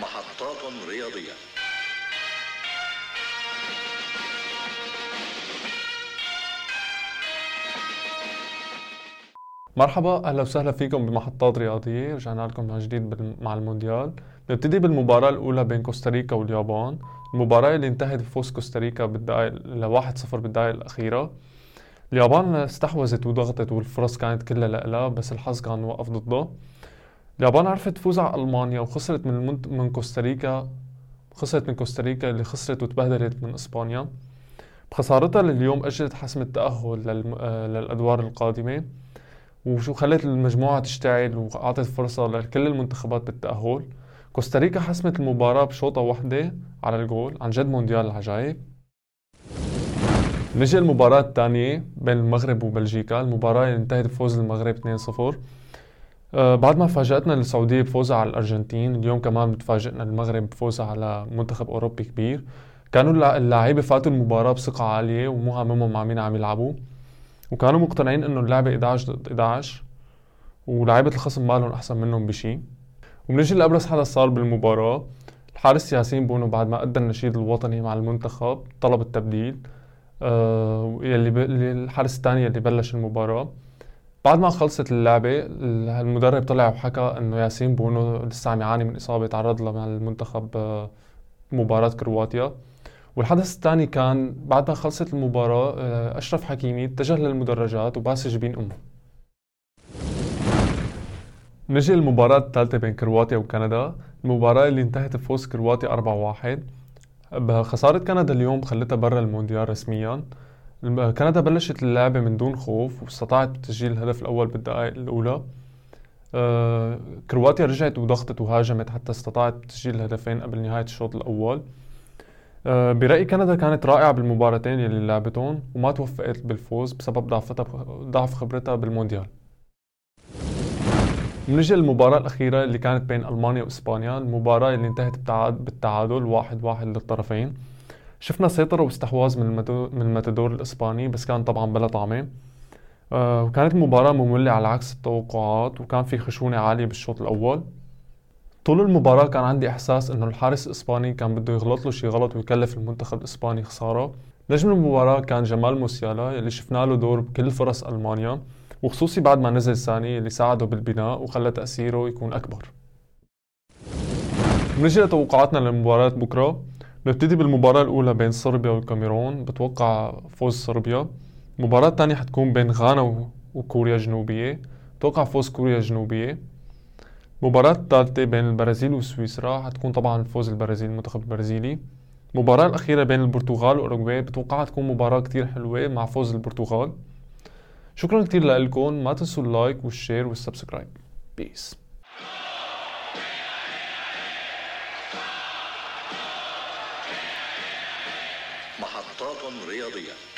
محطات رياضية. مرحبا أهلا وسهلا فيكم بمحطات رياضية. رجعنا لكم من جديد مع المونديال. نبتدي بالمباراة الأولى بين كوستاريكا واليابان. المباراة اللي انتهت بفوز كوستاريكا بالدقائق ل 1-0 بالدقائق الأخيرة. اليابان استحوذت وضغطت والفرص كانت كلها لها بس الحظ كان وقف ضده. اليابان عرفت تفوز على ألمانيا وخسرت من من كوستاريكا خسرت من كوستاريكا اللي خسرت وتبهدلت من إسبانيا. بخسارتها لليوم اجلت حسم التأهل آه، للأدوار القادمة. وشو خلت المجموعة تشتعل وأعطت فرصة لكل المنتخبات بالتأهل. كوستاريكا حسمت المباراة بشوطة واحدة على الجول عن جد مونديال العجايب نجي المباراة الثانية بين المغرب وبلجيكا. المباراة اللي انتهت بفوز المغرب 2-0 آه بعد ما فاجأتنا السعودية بفوزها على الأرجنتين اليوم كمان بتفاجئنا المغرب بفوزها على منتخب أوروبي كبير. كانوا اللاعبين فاتوا المباراة بثقة عالية ومو هاممهم مع مين عم يلعبوا. وكانوا مقتنعين إنه اللعبة 11 ضد 11 ولاعيبه الخصم مالهم أحسن منهم بشيء وبنجي لابرز حدث صار بالمباراة. الحارس ياسين بونو بعد ما أدى النشيد الوطني مع المنتخب طلب التبديل آه يلي ب... الحارس الثاني اللي بلش المباراة. بعد ما خلصت اللعبة المدرب طلع وحكى إنه ياسين بونو لسه عم يعاني من إصابة تعرض لها مع المنتخب آه مباراة كرواتيا. والحدث الثاني كان بعد ما خلصت المباراة آه، أشرف حكيمي اتجه للمدرجات وباس جبين أمه. نجي المباراة الثالثة بين كرواتيا وكندا. المباراة اللي انتهت بفوز كرواتيا 4-1 خسارة كندا اليوم خلتها برا المونديال رسميا. كندا بلشت اللعبة من دون خوف واستطاعت تسجيل الهدف الأول بالدقائق الأولى. آه، كرواتيا رجعت وضغطت وهاجمت حتى استطاعت تسجيل الهدفين قبل نهاية الشوط الأول. آه، برأيي كندا كانت رائعة بالمباراتين يلي لعبتهم وما توفقت بالفوز بسبب ضعفتها ضعف خبرتها بالمونديال. بنجي للمباراة الأخيرة اللي كانت بين ألمانيا وإسبانيا المباراة اللي انتهت بالتعادل واحد واحد للطرفين. شفنا سيطرة واستحواذ من من الماتادور الإسباني بس كان طبعا بلا طعمة. آه، وكانت مباراة مملة على عكس التوقعات وكان في خشونة عالية بالشوط الأول. طول المباراة كان عندي إحساس إنه الحارس الإسباني كان بده يغلط له شي غلط ويكلف المنتخب الإسباني خسارة. نجم المباراة كان جمال موسيالا اللي شفنا له دور بكل فرص ألمانيا وخصوصي بعد ما نزل ثاني اللي ساعده بالبناء وخلى تأثيره يكون أكبر. بنجي لتوقعاتنا للمباراة بكرة. نبتدي بالمباراة الأولى بين صربيا والكاميرون. بتوقع فوز صربيا. المباراة الثانية حتكون بين غانا وكوريا الجنوبية. بتوقع فوز كوريا الجنوبية. المباراة الثالثة بين البرازيل وسويسرا. حتكون طبعا فوز البرازيل المنتخب البرازيلي. المباراة الأخيرة بين البرتغال وأوروغواي بتوقعها تكون مباراة كتير حلوة مع فوز البرتغال. شكرا كتير لكم ما تنسوا ال like وال share وال subscribe. بيس محطات رياضية.